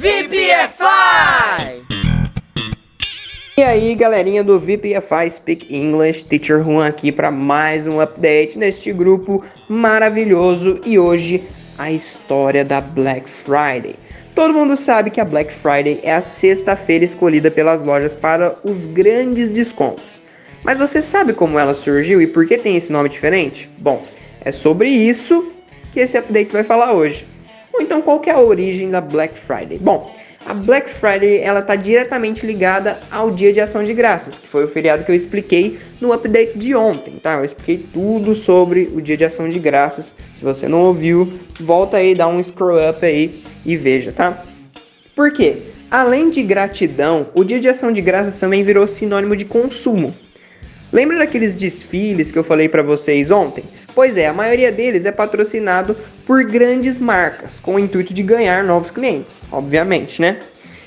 VPFI! E aí, galerinha do VPFI Speak English, Teacher Juan aqui para mais um update neste grupo maravilhoso e hoje a história da Black Friday. Todo mundo sabe que a Black Friday é a sexta-feira escolhida pelas lojas para os grandes descontos. Mas você sabe como ela surgiu e por que tem esse nome diferente? Bom, é sobre isso que esse update vai falar hoje. Ou então qual é a origem da Black Friday? Bom, a Black Friday ela está diretamente ligada ao Dia de Ação de Graças, que foi o feriado que eu expliquei no update de ontem, tá? Eu expliquei tudo sobre o Dia de Ação de Graças. Se você não ouviu, volta aí, dá um scroll up aí e veja, tá? Por quê? Além de gratidão, o Dia de Ação de Graças também virou sinônimo de consumo. Lembra daqueles desfiles que eu falei para vocês ontem? Pois é, a maioria deles é patrocinado por grandes marcas, com o intuito de ganhar novos clientes, obviamente, né?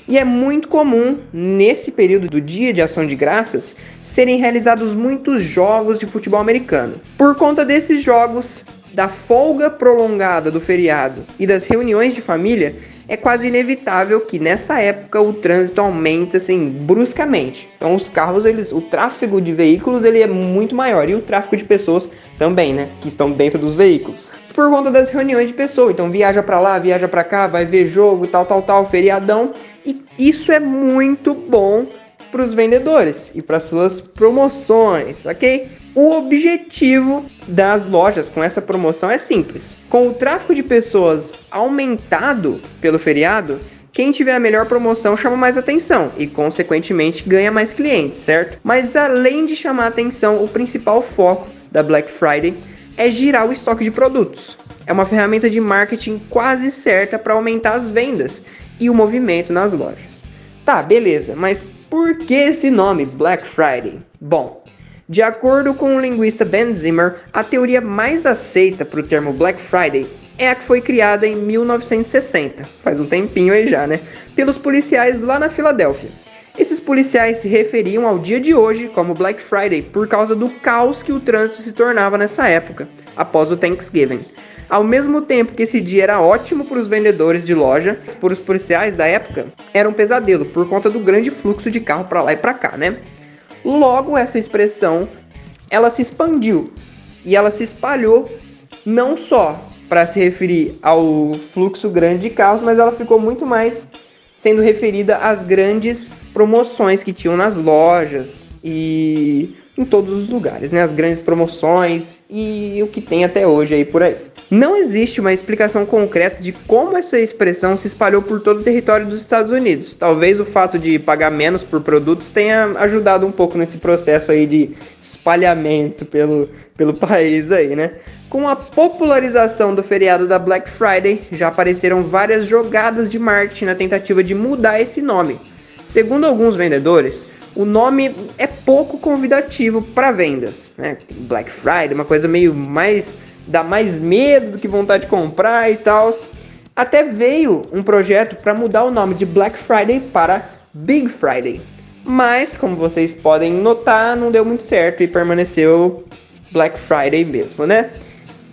E é muito comum, nesse período do Dia de Ação de Graças, serem realizados muitos jogos de futebol americano. Por conta desses jogos, da folga prolongada do feriado e das reuniões de família, é quase inevitável que nessa época o trânsito aumente assim bruscamente. Então os carros, eles, o tráfego de veículos ele é muito maior e o tráfego de pessoas também, né, que estão dentro dos veículos. Por conta das reuniões de pessoas, então viaja para lá, viaja para cá, vai ver jogo, tal, tal, tal, feriadão, e isso é muito bom para os vendedores e para suas promoções, ok? O objetivo das lojas com essa promoção é simples. Com o tráfego de pessoas aumentado pelo feriado, quem tiver a melhor promoção chama mais atenção e, consequentemente, ganha mais clientes, certo? Mas além de chamar atenção, o principal foco da Black Friday é girar o estoque de produtos. É uma ferramenta de marketing quase certa para aumentar as vendas e o movimento nas lojas. Tá, beleza, mas por que esse nome Black Friday? Bom, de acordo com o linguista Ben Zimmer, a teoria mais aceita para o termo Black Friday é a que foi criada em 1960, faz um tempinho aí já, né? Pelos policiais lá na Filadélfia. Esses policiais se referiam ao dia de hoje como Black Friday por causa do caos que o trânsito se tornava nessa época, após o Thanksgiving. Ao mesmo tempo que esse dia era ótimo para os vendedores de loja, para os policiais da época, era um pesadelo por conta do grande fluxo de carro para lá e para cá, né? Logo, essa expressão ela se expandiu e ela se espalhou não só para se referir ao fluxo grande de carros, mas ela ficou muito mais sendo referida às grandes promoções que tinham nas lojas e em todos os lugares, né? As grandes promoções e o que tem até hoje aí por aí. Não existe uma explicação concreta de como essa expressão se espalhou por todo o território dos Estados Unidos. Talvez o fato de pagar menos por produtos tenha ajudado um pouco nesse processo aí de espalhamento pelo, pelo país aí, né? Com a popularização do feriado da Black Friday, já apareceram várias jogadas de marketing na tentativa de mudar esse nome. Segundo alguns vendedores, o nome é pouco convidativo para vendas, né? Black Friday, uma coisa meio mais dá mais medo do que vontade de comprar e tal. Até veio um projeto para mudar o nome de Black Friday para Big Friday. Mas, como vocês podem notar, não deu muito certo e permaneceu Black Friday mesmo, né?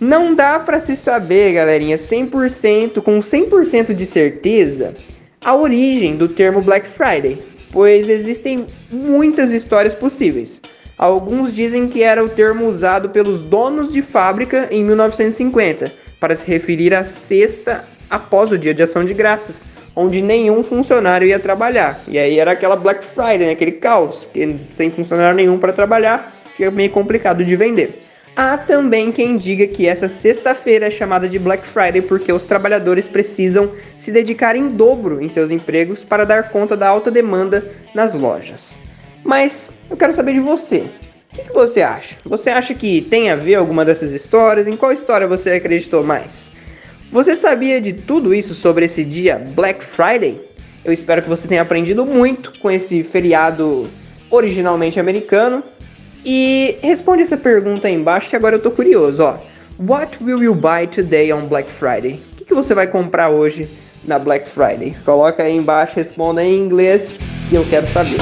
Não dá para se saber, galerinha, 100% com 100% de certeza a origem do termo Black Friday, pois existem muitas histórias possíveis. Alguns dizem que era o termo usado pelos donos de fábrica em 1950 para se referir à sexta após o Dia de Ação de Graças, onde nenhum funcionário ia trabalhar. E aí era aquela Black Friday, né? aquele caos, que sem funcionário nenhum para trabalhar, fica meio complicado de vender. Há também quem diga que essa sexta-feira é chamada de Black Friday porque os trabalhadores precisam se dedicar em dobro em seus empregos para dar conta da alta demanda nas lojas. Mas eu quero saber de você. O que, que, você acha? Você acha que tem a ver alguma dessas histórias? Em qual história você acreditou mais? Você sabia de tudo isso sobre esse dia Black Friday? Eu espero que você tenha aprendido muito com esse feriado originalmente americano. E responde essa pergunta aí embaixo que agora eu tô curioso, ó. What will you buy today on Black Friday? O que, que você vai comprar hoje na Black Friday? Coloca aí embaixo, responda em inglês que eu quero saber.